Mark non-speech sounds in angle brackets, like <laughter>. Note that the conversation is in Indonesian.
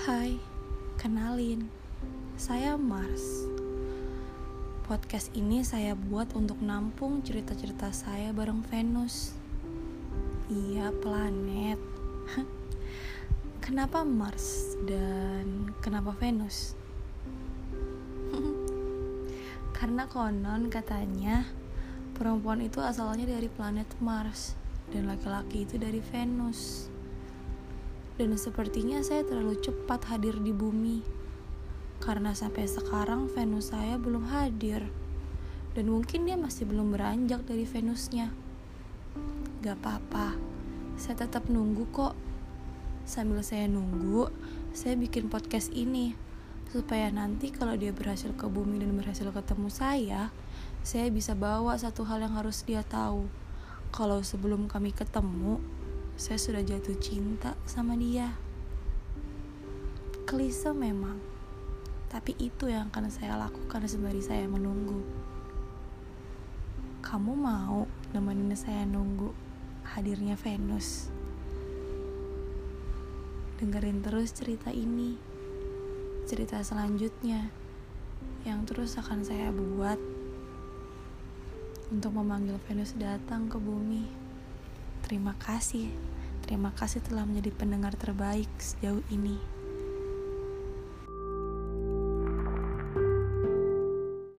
Hai, kenalin, saya Mars. Podcast ini saya buat untuk nampung cerita-cerita saya bareng Venus. Iya, planet. <laughs> Kenapa Mars dan kenapa Venus? <laughs> Karena konon katanya perempuan itu asalnya dari planet Mars dan laki-laki itu dari Venus dan sepertinya saya terlalu cepat hadir di bumi. Karena sampai sekarang Venus saya belum hadir. Dan mungkin dia masih belum beranjak dari Venusnya. Gak apa-apa, saya tetap nunggu kok. Sambil saya nunggu, saya bikin podcast ini. Supaya nanti kalau dia berhasil ke bumi dan berhasil ketemu saya, saya bisa bawa satu hal yang harus dia tahu. Kalau sebelum kami ketemu, saya sudah jatuh cinta sama dia. Klise memang, tapi itu yang akan saya lakukan sembari saya menunggu. Kamu mau nemenin saya nunggu hadirnya Venus? Dengerin terus cerita ini, cerita selanjutnya yang terus akan saya buat untuk memanggil Venus datang ke bumi. Terima kasih. Terima kasih telah menjadi pendengar terbaik sejauh ini.